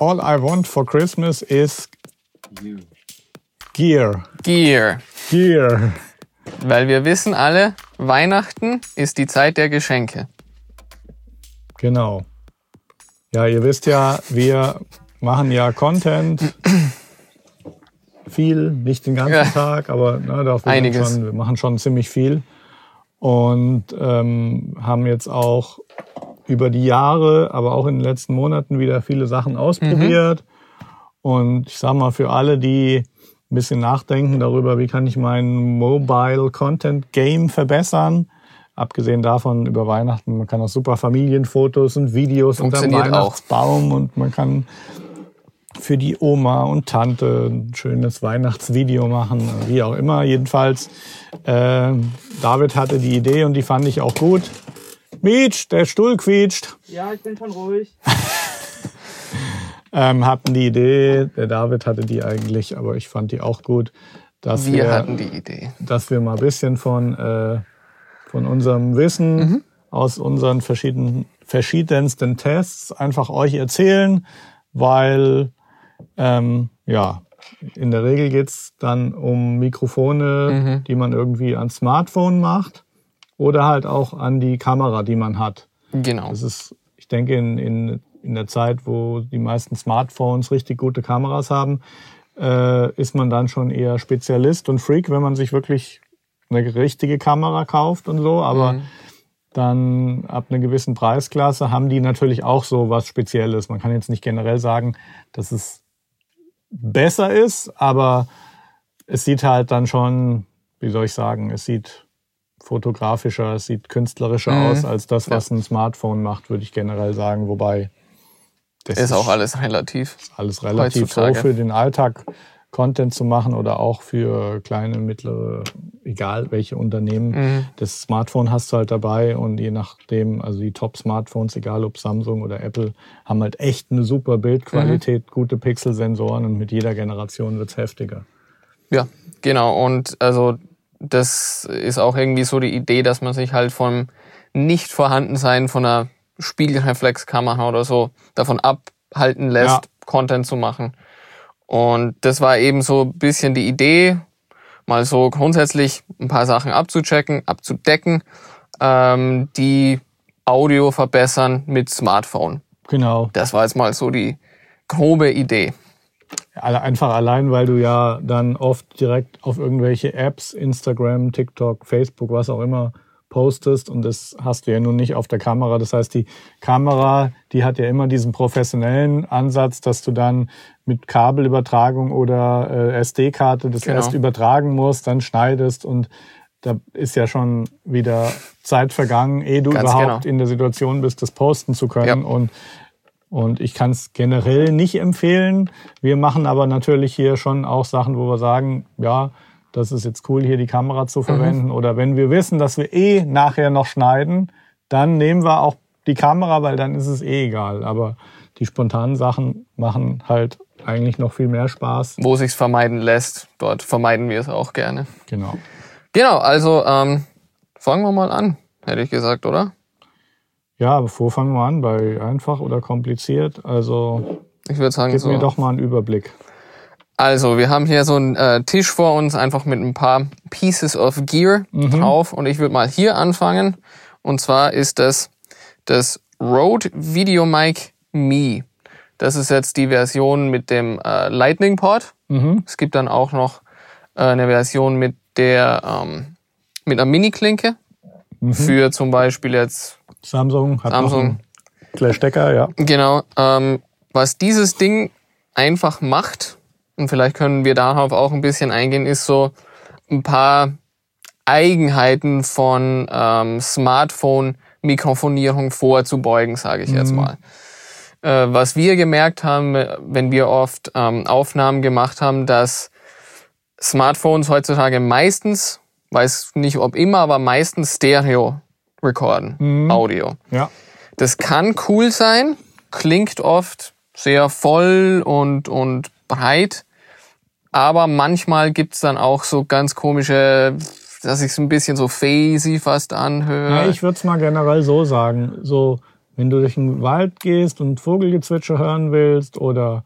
All I want for Christmas is Gear. Gear. Gear. Weil wir wissen alle, Weihnachten ist die Zeit der Geschenke. Genau. Ja, ihr wisst ja, wir machen ja Content. viel, nicht den ganzen Ja. Tag, aber na, doch, wir, Einiges. Schon, wir machen schon ziemlich viel. Und ähm, haben jetzt auch über die Jahre, aber auch in den letzten Monaten wieder viele Sachen ausprobiert. Und ich sag mal, für alle, die ein bisschen nachdenken darüber, wie kann ich mein Mobile Content Game verbessern, abgesehen davon über Weihnachten, man kann auch super Familienfotos und Videos unterm Funktioniert auch. Weihnachtsbaum und man kann für die Oma und Tante ein schönes Weihnachtsvideo machen, wie auch immer. Jedenfalls, äh, David hatte die Idee und die fand ich auch gut. Mietsch, der Stuhl quietscht. Ja, ich bin schon ruhig. Ähm, hatten die Idee, der David hatte die eigentlich, aber ich fand die auch gut, dass Wir wir, hatten die Idee. dass wir mal ein bisschen von, äh, von unserem Wissen Mhm. aus unseren verschiedenen, verschiedensten Tests einfach euch erzählen, weil ähm, ja, in der Regel geht's dann um Mikrofone, Mhm. die man irgendwie ans Smartphone macht oder halt auch an die Kamera, die man hat. Genau. Das ist, ich denke, in, in, in der Zeit, wo die meisten Smartphones richtig gute Kameras haben, äh, ist man dann schon eher Spezialist und Freak, wenn man sich wirklich eine richtige Kamera kauft und so. Aber Mhm. dann ab einer gewissen Preisklasse haben die natürlich auch so was Spezielles. Man kann jetzt nicht generell sagen, dass es besser ist, aber es sieht halt dann schon, wie soll ich sagen, es sieht fotografischer, es sieht künstlerischer Mhm. aus als das, was ein Smartphone macht, würde ich generell sagen. Wobei das Ist auch alles relativ. alles relativ so für den Alltag Content zu machen oder auch für kleine, mittlere, egal welche Unternehmen. Mhm. Das Smartphone hast du halt dabei und je nachdem, also die Top-Smartphones, egal ob Samsung oder Apple, haben halt echt eine super Bildqualität, Mhm. gute Pixelsensoren und mit jeder Generation wird's heftiger. Ja, genau. Und also das ist auch irgendwie so die Idee, dass man sich halt vom Nicht-Vorhandensein von einer Spiegelreflexkamera oder so davon abhalten lässt, Ja. Content zu machen. Und das war eben so ein bisschen die Idee, mal so grundsätzlich ein paar Sachen abzuchecken, abzudecken, ähm, die Audio verbessern mit Smartphone. Genau. Das war jetzt mal so die grobe Idee. Einfach allein, weil du ja dann oft direkt auf irgendwelche Apps, Instagram, TikTok, Facebook, was auch immer, postest und das hast du ja nun nicht auf der Kamera. Das heißt, die Kamera, die hat ja immer diesen professionellen Ansatz, dass du dann mit Kabelübertragung oder äh, SD-Karte das Genau. erst übertragen musst, dann schneidest und da ist ja schon wieder Zeit vergangen, ehe du Ganz überhaupt genau. in der Situation bist, das posten zu können. Ja. Und und ich kann es generell nicht empfehlen. Wir machen aber natürlich hier schon auch Sachen, wo wir sagen, ja, das ist jetzt cool, hier die Kamera zu verwenden. Oder wenn wir wissen, dass wir eh nachher noch schneiden, dann nehmen wir auch die Kamera, weil dann ist es eh egal. Aber die spontanen Sachen machen halt eigentlich noch viel mehr Spaß. Wo sich's vermeiden lässt, dort vermeiden wir es auch gerne. Genau. Genau, also ähm, fangen wir mal an, hätte ich gesagt, oder? Ja, aber wo fangen wir an? Bei einfach oder kompliziert? Also Ich würde sagen gib so. mir doch mal einen Überblick. Also, wir haben hier so einen äh, Tisch vor uns, einfach mit ein paar Pieces of Gear drauf. Und ich würde mal hier anfangen. Und zwar ist das das Rode VideoMic Me. Das ist jetzt die Version mit dem äh, Lightning Port. Mhm. Es gibt dann auch noch äh, eine Version mit der ähm, mit einer Mini-Klinke für zum Beispiel jetzt Samsung hat Samsung. noch einen kleinen Stecker, ja. Genau. Ähm, was dieses Ding einfach macht, und vielleicht können wir darauf auch ein bisschen eingehen, ist so ein paar Eigenheiten von ähm, Smartphone-Mikrofonierung vorzubeugen, sage ich jetzt mal. Äh, was wir gemerkt haben, äh, wenn wir oft ähm, Aufnahmen gemacht haben, dass Smartphones heutzutage meistens, weiß nicht ob immer, aber meistens Stereo recorden, Audio. Ja. Das kann cool sein, klingt oft sehr voll und, und breit, aber manchmal gibt's dann auch so ganz komische, dass sich ein bisschen so phasey fast anhört. Ja, ich würde es mal generell so sagen. So wenn du durch den Wald gehst und Vogelgezwitscher hören willst oder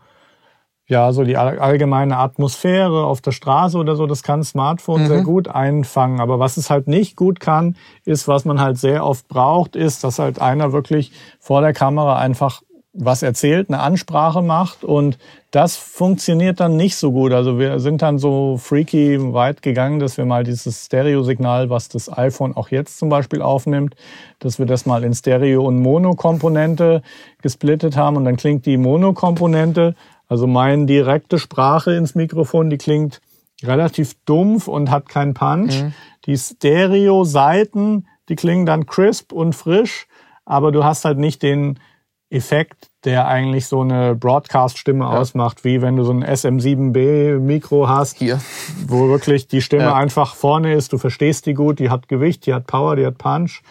ja, so die allgemeine Atmosphäre auf der Straße oder so, das kann ein Smartphone mhm. sehr gut einfangen. Aber was es halt nicht gut kann, ist, was man halt sehr oft braucht, ist, dass halt einer wirklich vor der Kamera einfach was erzählt, eine Ansprache macht und das funktioniert dann nicht so gut. Also wir sind dann so freaky weit gegangen, dass wir mal dieses Stereo-Signal, was das iPhone auch jetzt zum Beispiel aufnimmt, dass wir das mal in Stereo- und Mono-Komponente gesplittet haben und dann klingt die Mono-Komponente, also meine direkte Sprache ins Mikrofon, die klingt relativ dumpf und hat keinen Punch. Mhm. Die Stereo-Seiten, die klingen dann crisp und frisch, aber du hast halt nicht den Effekt, der eigentlich so eine Broadcast-Stimme ja. ausmacht, wie wenn du so ein SM7B-Mikro hast, Hier. wo wirklich die Stimme ja. einfach vorne ist, du verstehst die gut, die hat Gewicht, die hat Power, die hat Punch.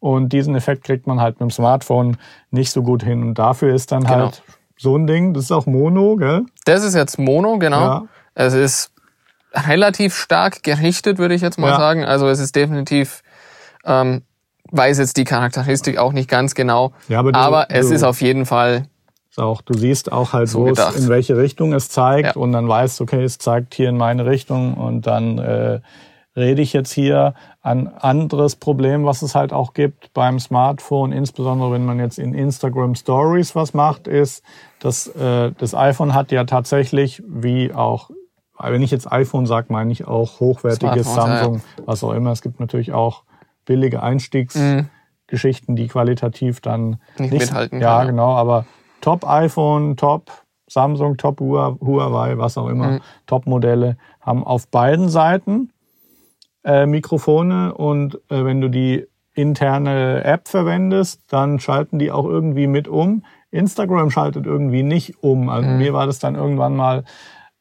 Und diesen Effekt kriegt man halt mit dem Smartphone nicht so gut hin. Und dafür ist dann genau. halt so ein Ding, das ist auch Mono, gell? Das ist jetzt Mono, genau. Ja. Es ist relativ stark gerichtet, würde ich jetzt mal sagen. Also es ist definitiv ähm, weiß jetzt die Charakteristik auch nicht ganz genau. Ja, aber, du, aber es du, ist auf jeden Fall. Auch, du siehst auch halt, so es, in welche Richtung es zeigt ja. und dann weißt, okay, es zeigt hier in meine Richtung und dann äh, rede ich jetzt hier. Ein anderes Problem, was es halt auch gibt beim Smartphone, insbesondere wenn man jetzt in Instagram Stories was macht, ist, dass äh, das iPhone hat ja tatsächlich, wie auch, wenn ich jetzt iPhone sage, meine ich auch hochwertiges Samsung, ja. was auch immer. Es gibt natürlich auch billige Einstiegsgeschichten, mhm. die qualitativ dann nicht, nicht mithalten. Ja, kann, genau, aber Top iPhone, Top Samsung, Top Huawei, was auch immer, mhm. Top Modelle haben auf beiden Seiten äh, Mikrofone und äh, wenn du die interne App verwendest, dann schalten die auch irgendwie mit um. Instagram schaltet irgendwie nicht um. Also mhm. mir war das dann irgendwann mal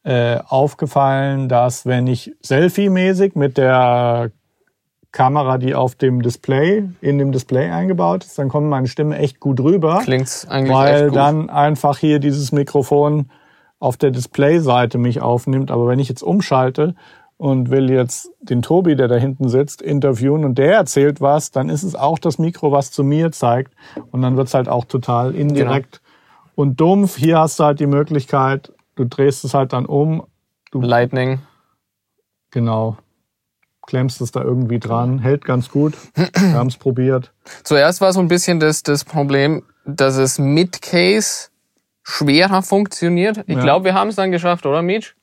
äh, aufgefallen, dass wenn ich Selfie-mäßig mit der Kamera, die auf dem Display, in dem Display eingebaut ist, dann kommt meine Stimme echt gut rüber. Klingt eigentlich Weil gut. dann einfach hier dieses Mikrofon auf der Displayseite mich aufnimmt. Aber wenn ich jetzt umschalte und will jetzt den Tobi, der da hinten sitzt, interviewen und der erzählt was, dann ist es auch das Mikro, was zu mir zeigt. Und dann wird's halt auch total indirekt genau. und dumpf. Hier hast du halt die Möglichkeit, du drehst es halt dann um. Du, Lightning. Genau klemmst es da irgendwie dran, hält ganz gut. Wir haben es probiert. Zuerst war so ein bisschen das, das Problem, dass es mit Case schwerer funktioniert. Ich ja. glaube, wir haben es dann geschafft, oder Mitch?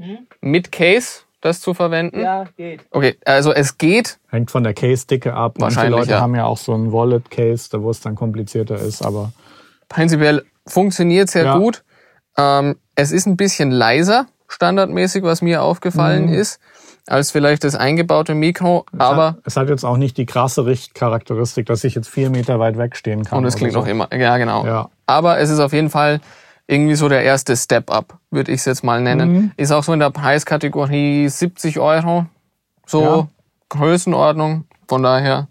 Hm? Mit Case das zu verwenden? Ja, geht. Okay, also es geht. Hängt von der Case-Dicke ab. Wahrscheinlich, Manche Leute ja. haben ja auch so ein Wallet-Case, da wo es dann komplizierter ist, aber. Prinzipiell funktioniert sehr ja. gut. Ähm, es ist ein bisschen leiser, standardmäßig, was mir aufgefallen mhm. ist als vielleicht das eingebaute Mikro, es aber... Hat, es hat jetzt auch nicht die krasse Richtcharakteristik, dass ich jetzt vier Meter weit wegstehen kann. Und es klingt so. noch immer, ja genau. Ja. Aber es ist auf jeden Fall irgendwie so der erste Step-up, würde ich es jetzt mal nennen. Mhm. Ist auch so in der Preiskategorie 70 Euro, so ja. Größenordnung. Von daher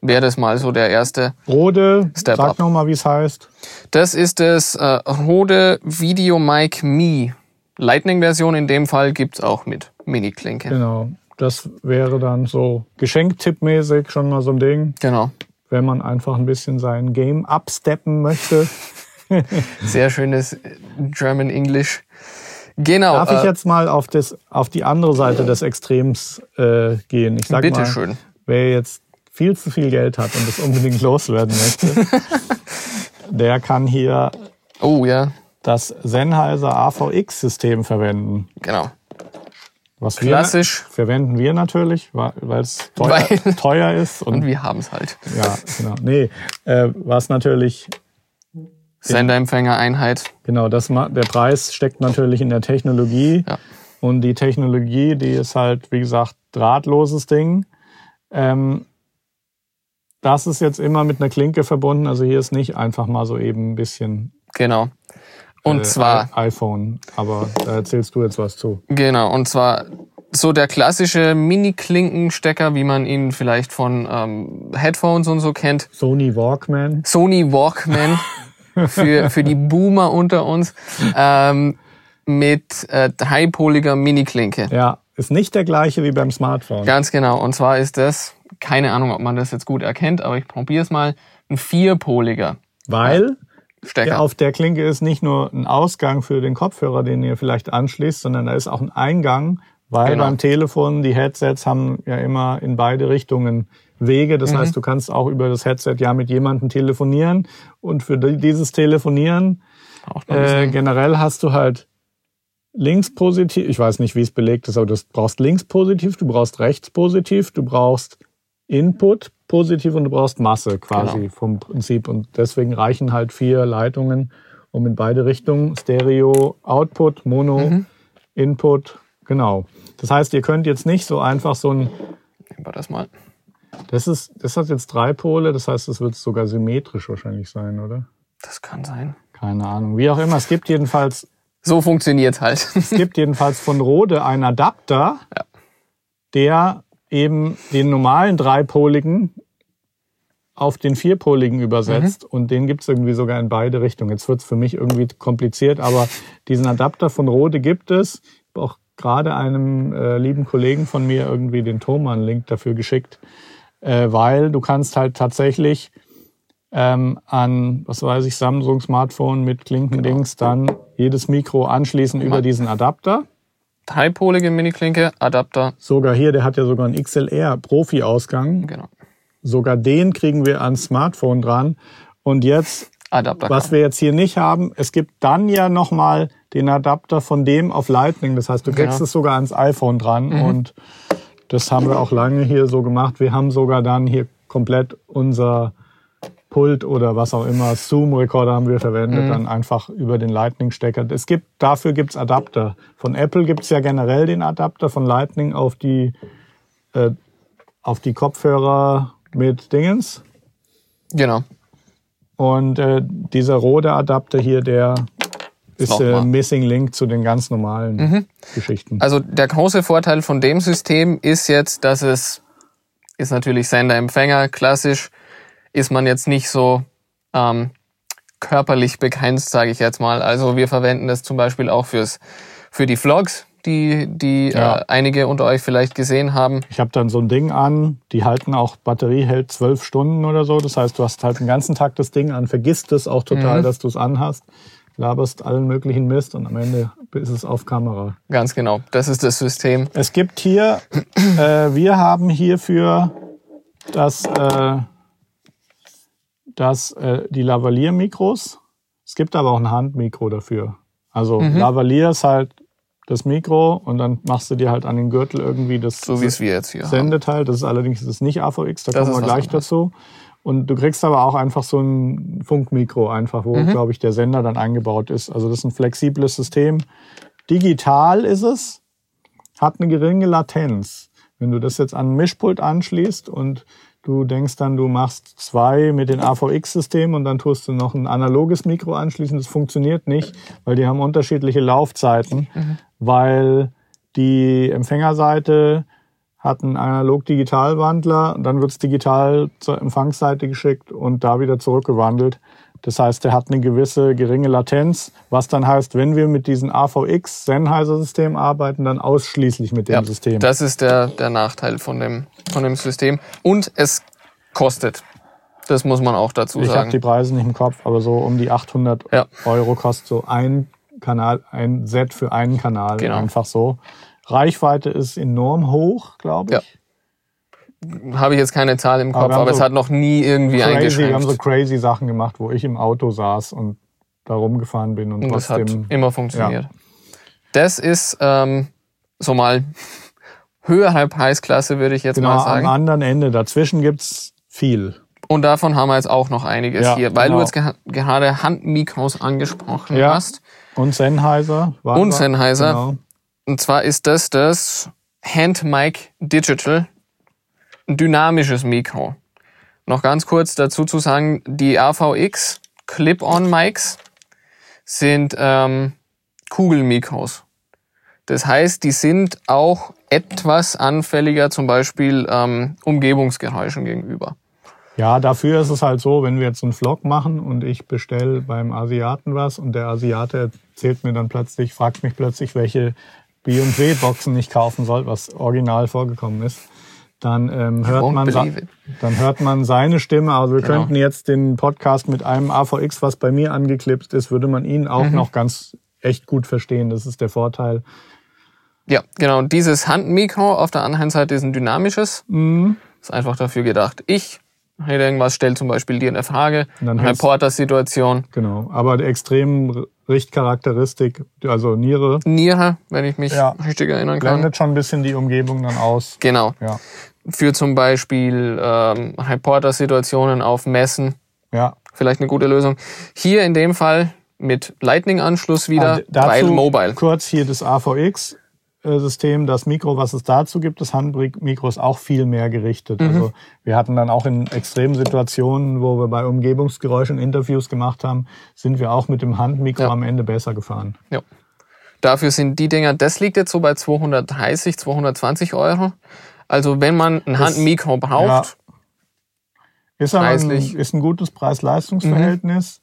wäre das mal so der erste Rode, Step sag nochmal, wie es heißt. Das ist das äh, Rode Video Mic Me. Lightning-Version in dem Fall gibt's auch mit. Mini-Klinke. Genau. Das wäre dann so Geschenktippmäßig schon mal so ein Ding. Genau. Wenn man einfach ein bisschen sein Game absteppen möchte. Sehr schönes German English. Genau. Darf ich äh, jetzt mal auf, das, auf die andere Seite des Extrems äh, gehen? Ich sag bitte mal, schön. wer jetzt viel zu viel Geld hat und es unbedingt loswerden möchte, der kann hier oh, ja. das Sennheiser AVX-System verwenden. Genau. Was Klassisch. Wir, verwenden wir natürlich, weil es teuer, teuer, ist. Und, und wir haben es halt. Ja, genau. Nee, äh, was natürlich. Senderempfängereinheit. Genau, das, der Preis steckt natürlich in der Technologie. Ja. Und die Technologie, die ist halt, wie gesagt, drahtloses Ding. Ähm, das ist jetzt immer mit einer Klinke verbunden. Also hier ist nicht einfach mal so eben ein bisschen. Genau. Und äh, zwar iPhone, aber da erzählst du jetzt was zu. Genau, und zwar so der klassische Mini-Klinkenstecker, wie man ihn vielleicht von ähm, Headphones und so kennt. Sony Walkman. Sony Walkman für, für die Boomer unter uns. Ähm, mit äh, dreipoliger Mini-Klinke. Ja, ist nicht der gleiche wie beim Smartphone. Ganz genau. Und zwar ist das, keine Ahnung, ob man das jetzt gut erkennt, aber ich probiere es mal, ein vierpoliger Weil Stecker. auf der Klinke ist nicht nur ein Ausgang für den Kopfhörer, den ihr vielleicht anschließt, sondern da ist auch ein Eingang, weil Genau. beim Telefon die Headsets haben ja immer in beide Richtungen Wege. Mhm. Das heißt, du kannst auch über das Headset ja mit jemandem telefonieren und für die- dieses Telefonieren äh, generell hast du halt links positiv, ich weiß nicht, wie es belegt ist, aber du brauchst links positiv, du brauchst rechts positiv, du brauchst Input positiv und du brauchst Masse quasi Genau. vom Prinzip. Und deswegen reichen halt vier Leitungen, um in beide Richtungen Stereo, Output, Mono, Mhm. Input, genau. Das heißt, ihr könnt jetzt nicht so einfach so ein, Nehmen wir das mal. Das ist, das hat jetzt drei Pole, das heißt, es wird sogar symmetrisch wahrscheinlich sein, oder? Das kann sein. Keine Ahnung. Wie auch immer, es gibt jedenfalls So funktioniert halt. Es gibt jedenfalls von Rode einen Adapter, Ja. der eben den normalen dreipoligen auf den vierpoligen übersetzt. Und den gibt's irgendwie sogar in beide Richtungen. Jetzt wird's für mich irgendwie kompliziert, aber diesen Adapter von Rode gibt es. Ich habe auch gerade einem äh, lieben Kollegen von mir irgendwie den Thomann-Link dafür geschickt, weil du kannst halt tatsächlich ähm, an, was weiß ich, Samsung Smartphone mit Klinkendings dann jedes Mikro anschließen über diesen Adapter. Dreipolige Mini-Klinke, Adapter. Sogar hier, der hat ja sogar einen XLR Profi-Ausgang. Genau. Sogar den kriegen wir ans Smartphone dran. Und jetzt, Adapter. was wir jetzt hier nicht haben, es gibt dann ja nochmal den Adapter von dem auf Lightning. Das heißt, du kriegst Genau. es sogar ans iPhone dran. Und das haben wir auch lange hier so gemacht. Wir haben sogar dann hier komplett unser Pult oder was auch immer, Zoom-Recorder haben wir verwendet, dann einfach über den Lightning-Stecker. Es gibt, dafür gibt's Adapter. Von Apple gibt's ja generell den Adapter von Lightning auf die, äh, auf die Kopfhörer mit Dingens. Genau. Und äh, dieser rote Adapter hier, der ist Nochmal. äh, Missing Link zu den ganz normalen Geschichten. Also der große Vorteil von dem System ist jetzt, dass es ist natürlich Sender-Empfänger, klassisch, ist man jetzt nicht so ähm, körperlich begrenzt, sage ich jetzt mal. Also wir verwenden das zum Beispiel auch fürs für die Vlogs, die die Ja. äh, einige unter euch vielleicht gesehen haben. Ich habe dann so ein Ding an, die halten auch, Batterie hält zwölf Stunden oder so. Das heißt, du hast halt den ganzen Tag das Ding an, vergisst es auch total, Mhm. dass du es anhast, laberst allen möglichen Mist und am Ende ist es auf Kamera. Ganz genau. Das ist das System. Es gibt hier, äh, wir haben hierfür das, äh, das, äh, die Lavalier-Mikros. Es gibt aber auch ein Handmikro dafür. Also Mhm. Lavalier ist halt das Mikro und dann machst du dir halt an den Gürtel irgendwie das So wie es wir jetzt hier haben. Sendeteil. Das ist allerdings das ist nicht AVX, da Das kommen wir gleich dazu. Und du kriegst aber auch einfach so ein Funkmikro einfach, Mhm. wo, glaube ich, der Sender dann eingebaut ist. Also das ist ein flexibles System. Digital ist es, hat eine geringe Latenz. Wenn du das jetzt an ein Mischpult anschließt und du denkst dann, du machst zwei mit den AVX-Systemen und dann tust du noch ein analoges Mikro anschließen, das funktioniert nicht, weil die haben unterschiedliche Laufzeiten, weil die Empfängerseite hat einen Analog-Digital-Wandler, dann wird es digital zur Empfangsseite geschickt und da wieder zurückgewandelt. Das heißt, der hat eine gewisse geringe Latenz, was dann heißt, wenn wir mit diesem AVX Sennheiser-System arbeiten, dann ausschließlich mit dem Ja, System. Das ist der, der Nachteil von dem, von dem System. Und es kostet. Das muss man auch dazu ich habe sagen. die Preise nicht im Kopf, aber so um die 800 Ja. Euro kostet so ein Kanal, ein Set für einen Kanal, Genau. einfach so. Reichweite ist enorm hoch, glaube ich. Ja. Habe ich jetzt keine Zahl im Aber Kopf, wir aber, es so hat noch nie irgendwie Crazy, wir eingeschränkt. haben so crazy Sachen gemacht, wo ich im Auto saß und da rumgefahren bin und, Und das hat trotzdem. immer funktioniert. Das ist ähm, so mal höhere Preisklasse, würde ich jetzt Genau, mal am sagen. anderen Ende. Dazwischen gibt's viel. Und davon haben wir jetzt auch noch einiges Ja, hier, weil genau. du jetzt geha- gerade Handmikros angesprochen Ja. hast. Und Sennheiser. Und. Sennheiser. Genau. Und zwar ist das das Handmic Digital, ein dynamisches Mikro. Noch ganz kurz dazu zu sagen, die AVX Clip-on-Mics sind ähm, Kugelmikros. Das heißt, die sind auch etwas anfälliger zum Beispiel ähm, Umgebungsgeräuschen gegenüber. Ja, dafür ist es halt so, wenn wir jetzt einen Vlog machen und ich bestelle beim Asiaten was und der Asiate erzählt mir dann plötzlich, fragt mich plötzlich, welche B&W-Boxen ich kaufen soll, was original vorgekommen ist, dann ähm, hört man dann hört man seine Stimme. Also wir Genau. könnten jetzt den Podcast mit einem AVX, was bei mir angeklipst ist, würde man ihn Mhm. auch noch ganz echt gut verstehen. Das ist der Vorteil. Ja, genau. Und dieses Handmikro auf der anderen Seite ist ein dynamisches. Mhm. Ist einfach dafür gedacht. Ich irgendwas, stell zum Beispiel dir eine Frage, eine Reporter-Situation, Genau. Aber die extremen Richtcharakteristik, also Niere, Niere, wenn ich mich Ja. richtig erinnern kann. blendet schon ein bisschen die Umgebung dann aus. Genau. Ja. Für zum Beispiel ähm, Reporter-Situationen auf Messen Ja. vielleicht eine gute Lösung. Hier in dem Fall mit Lightning-Anschluss wieder, dazu weil Mobile. Kurz hier das AVX-System, das Mikro, was es dazu gibt, das Handmikro ist auch viel mehr gerichtet. Mhm. Also wir hatten dann auch in extremen Situationen, wo wir bei Umgebungsgeräuschen Interviews gemacht haben, sind wir auch mit dem Handmikro Ja. am Ende besser gefahren. Ja. Dafür sind die Dinger, das liegt jetzt so bei 230, 220 Euro. Also wenn man ein Handmikro braucht, Ist aber ein, ist ein gutes Preis-Leistungs-Verhältnis.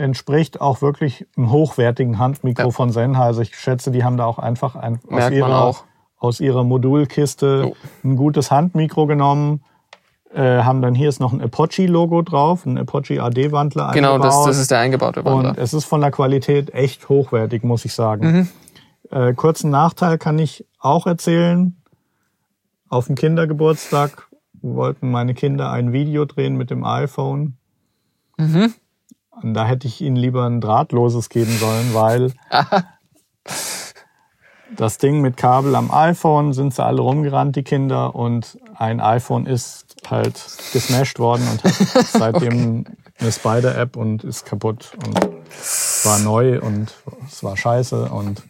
Entspricht auch wirklich einem hochwertigen Handmikro Ja. von Sennheiser. Ich schätze, die haben da auch einfach ein, aus, ihrer, auch. aus ihrer Modulkiste Jo. ein gutes Handmikro genommen. Äh, haben dann hier ist noch ein Apache-Logo drauf, ein Apache AD-Wandler genau, das, das ist der eingebaute Wandler. Und es ist von der Qualität echt hochwertig, muss ich sagen. Mhm. Äh, kurzen Nachteil kann ich auch erzählen. Auf dem Kindergeburtstag wollten meine Kinder ein Video drehen mit dem iPhone. Mhm. Und da hätte ich ihnen lieber ein drahtloses geben sollen, weil das Ding mit Kabel am iPhone sind sie alle rumgerannt, die Kinder, und ein iPhone ist halt gesmashed worden und hat seitdem eine Spider-App und ist kaputt und war neu und es war scheiße und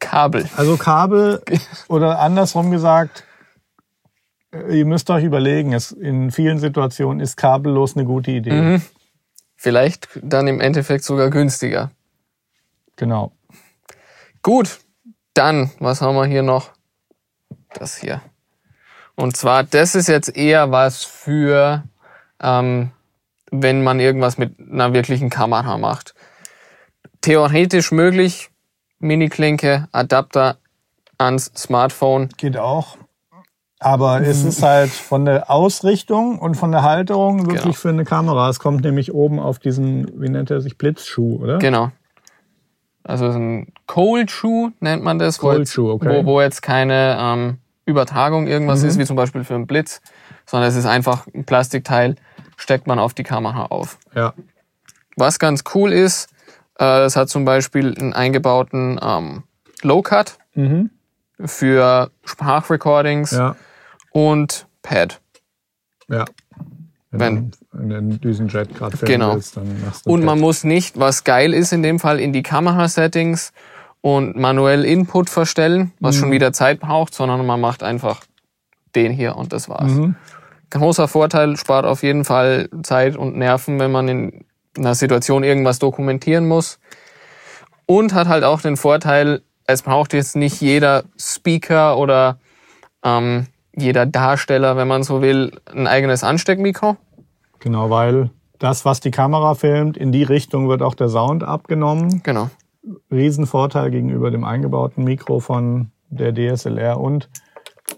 Kabel. also Kabel oder andersrum gesagt, ihr müsst euch überlegen, es, in vielen Situationen ist kabellos eine gute Idee. Mhm. Vielleicht dann im Endeffekt sogar günstiger. Genau. Gut, dann, was haben wir hier noch? Das hier. Und zwar, das ist jetzt eher was für, ähm, wenn man irgendwas mit einer wirklichen Kamera macht. Theoretisch möglich, Mini-Klinke, Adapter ans Smartphone. Geht auch. Aber es ist halt von der Ausrichtung und von der Halterung wirklich Genau. für eine Kamera. Es kommt nämlich oben auf diesen, wie nennt er sich, Blitzschuh, oder? Genau. Also so ein Cold Shoe nennt man das, wo, Cold jetzt, Shoe, okay. Mhm. wo, wo jetzt keine ähm, Übertragung irgendwas ist, wie zum Beispiel für einen Blitz, sondern es ist einfach ein Plastikteil, steckt man auf die Kamera auf. Ja. Was ganz cool ist, äh, es hat zum Beispiel einen eingebauten ähm, Low Cut Mhm. für Sprachrecordings Ja. Und Pad. Ja. Wenn- du in den Düsenjet gerade Genau. willst, dann machst du Und man Pad. muss nicht, was geil ist in dem Fall, in die Kamera-Settings und manuell Input verstellen, was Mhm. schon wieder Zeit braucht, sondern man macht einfach den hier und das war's. Mhm. Großer Vorteil, spart auf jeden Fall Zeit und Nerven, wenn man in einer Situation irgendwas dokumentieren muss. Und hat halt auch den Vorteil, es braucht jetzt nicht jeder Speaker oder ähm, jeder Darsteller, wenn man so will, ein eigenes Ansteckmikro. Genau, weil das, was die Kamera filmt, in die Richtung wird auch der Sound abgenommen. Genau. Riesenvorteil gegenüber dem eingebauten Mikro von der DSLR. Und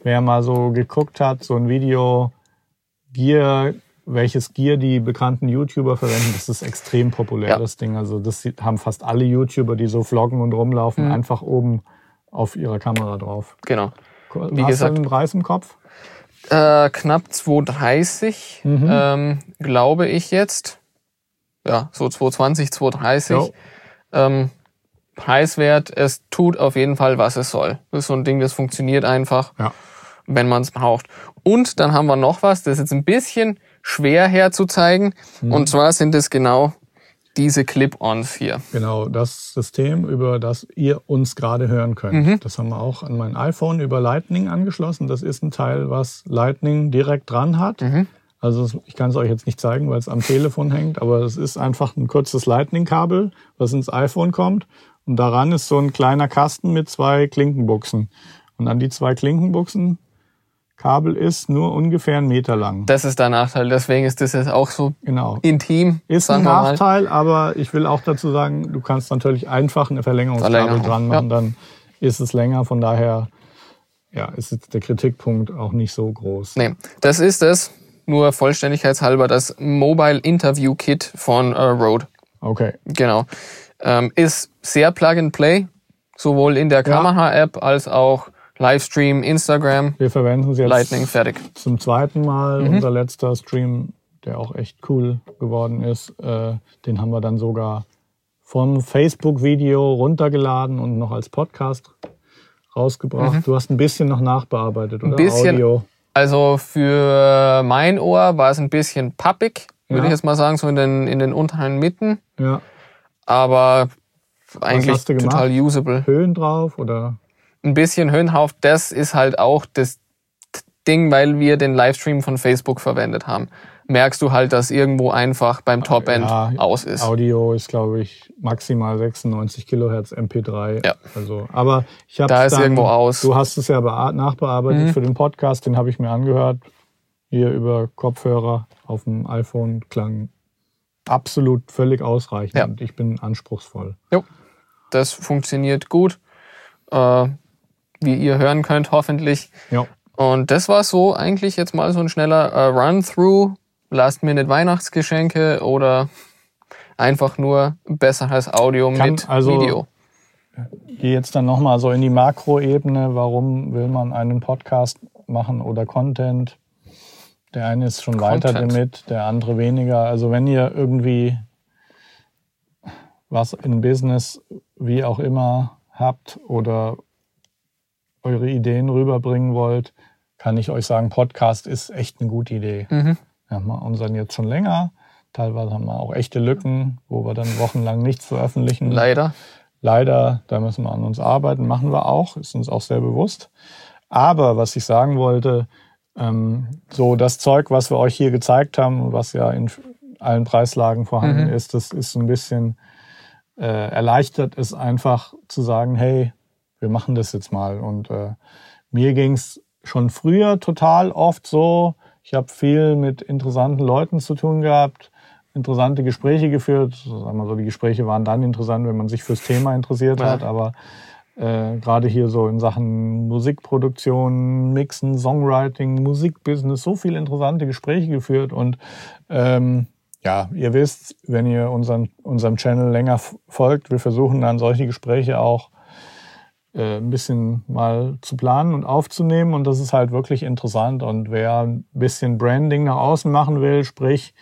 wer mal so geguckt hat, so ein Video, Gear, welches Gear die bekannten YouTuber verwenden, das ist extrem populär, Ja. das Ding. Also das haben fast alle YouTuber, die so vloggen und rumlaufen, Mhm. einfach oben auf ihrer Kamera drauf. Genau. Wie Hast gesagt- du einen Preis im Kopf? Äh, knapp 230, Mhm. ähm, glaube ich jetzt. Ja, so 220, 230. Jo. Ähm, preiswert, es tut auf jeden Fall, was es soll. Das ist so ein Ding, das funktioniert einfach, Ja. wenn man es braucht. Und dann haben wir noch was, das ist jetzt ein bisschen schwer herzuzeigen. Mhm. Und zwar sind es genau diese Clip-Ons hier. Genau, das System, über das ihr uns gerade hören könnt. Mhm. Das haben wir auch an mein iPhone über Lightning angeschlossen. Das ist ein Teil, was Lightning direkt dran hat. Mhm. Also ich kann es euch jetzt nicht zeigen, weil es am Telefon hängt, aber es ist einfach ein kurzes Lightning-Kabel, was ins iPhone kommt. Und daran ist so ein kleiner Kasten mit zwei Klinkenbuchsen. Und an die zwei Klinkenbuchsen Kabel ist nur ungefähr einen Meter lang. Das ist der Nachteil, deswegen ist das jetzt auch so Genau. intim. Ist ein wir mal. Nachteil, aber ich will auch dazu sagen, du kannst natürlich einfach eine Verlängerungskabel Verlängerung, dran machen, dann ist es länger. Von daher, ja, ist jetzt der Kritikpunkt auch nicht so groß. Nee, das ist es, nur vollständigkeitshalber, das Mobile Interview Kit von äh, Rode. Okay. Genau. Ähm, ist sehr Plug and Play, sowohl in der Kamera-App als auch Livestream, Instagram, Wir verwenden es jetzt Lightning, fertig. zum zweiten Mal. Mhm. Unser letzter Stream, der auch echt cool geworden ist, äh, den haben wir dann sogar vom Facebook-Video runtergeladen und noch als Podcast rausgebracht. Du hast ein bisschen noch nachbearbeitet, oder? Mhm. bisschen. Audio. Also für mein Ohr war es ein bisschen pappig, würde Ja. ich jetzt mal sagen, so in den, in den unteren Mitten, Ja. aber eigentlich total usable. Höhen drauf oder? Ein bisschen Höhenhauf, das ist halt auch das Ding, weil wir den Livestream von Facebook verwendet haben. Merkst du halt, dass irgendwo einfach beim Topend Ja, aus ist. Audio ist, glaube ich, maximal 96 Kilohertz MP3. Ja. Also, aber ich habe Da ist dann, irgendwo aus. Du hast es ja bea- nachbearbeitet Mhm. für den Podcast, den habe ich mir angehört. Hier über Kopfhörer auf dem iPhone klang absolut völlig ausreichend. Ja. Und ich bin anspruchsvoll. Jo, das funktioniert gut, äh, wie ihr hören könnt, hoffentlich. Ja. Und das war so eigentlich jetzt mal so ein schneller äh, Run-Through, Last-Minute-Weihnachtsgeschenke oder einfach nur besseres Audio Kann mit also- Video. Gehe jetzt dann nochmal so in die Makroebene. Warum will man einen Podcast machen oder Content? Der eine ist schon weiter Content. damit, der andere weniger. Also wenn ihr irgendwie was in Business, wie auch immer, habt oder eure Ideen rüberbringen wollt, kann ich euch sagen, Podcast ist echt eine gute Idee. Mhm. Wir haben unseren jetzt schon länger. Teilweise haben wir auch echte Lücken, wo wir dann wochenlang nichts veröffentlichen. Leider. Leider, da müssen wir an uns arbeiten, machen wir auch, ist uns auch sehr bewusst. Aber was ich sagen wollte, ähm, so das Zeug, was wir euch hier gezeigt haben, was ja in allen Preislagen vorhanden Mhm. ist, das ist ein bisschen äh, erleichtert, ist einfach zu sagen, hey, wir machen das jetzt mal. Und äh, mir ging's schon früher total oft so, ich habe viel mit interessanten Leuten zu tun gehabt, interessante Gespräche geführt. Sagen wir so, die Gespräche waren dann interessant, wenn man sich fürs Thema interessiert Ja. hat, aber äh, gerade hier so in Sachen Musikproduktion, Mixen, Songwriting, Musikbusiness, so viele interessante Gespräche geführt und ähm, ja, ihr wisst, wenn ihr unseren, unserem Channel länger folgt, wir versuchen dann solche Gespräche auch äh, ein bisschen mal zu planen und aufzunehmen und das ist halt wirklich interessant und wer ein bisschen Branding nach außen machen will, sprich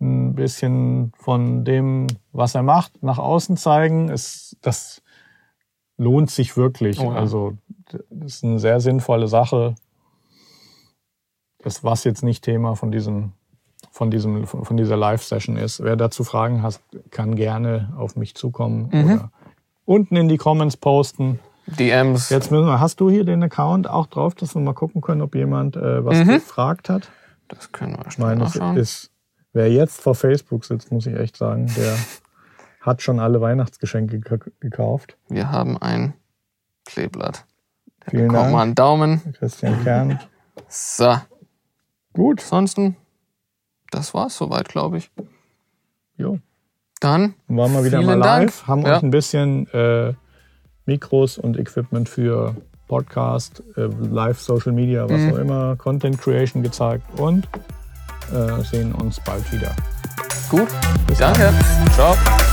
ein bisschen von dem, was er macht, nach außen zeigen, ist das lohnt sich wirklich. Oh ja. Also das ist eine sehr sinnvolle Sache. Das was jetzt nicht Thema von diesem von diesem von dieser Live-Session ist. Wer dazu Fragen hat, kann gerne auf mich zukommen Mhm. oder unten in die Comments posten. DMs. Jetzt müssen wir, hast du hier den Account auch drauf, dass wir mal gucken können, ob jemand äh, was Mhm. gefragt hat? Das können wir schnell nachschauen. ist, wer jetzt vor Facebook sitzt, muss ich echt sagen, der hat schon alle Weihnachtsgeschenke gek- gekauft. Wir haben ein Kleeblatt. Vielen Kommt mal Dank, einen Daumen. Christian Kern. So, Gut, ansonsten, das war's soweit, glaube ich. jo. Dann waren wir wieder mal Dank. live, haben Ja. euch ein bisschen äh, Mikros und Equipment für Podcast, äh, Live, Social Media, was Mhm. auch immer, Content Creation gezeigt und äh, sehen uns bald wieder. gut. Bis dann. Danke. Ciao.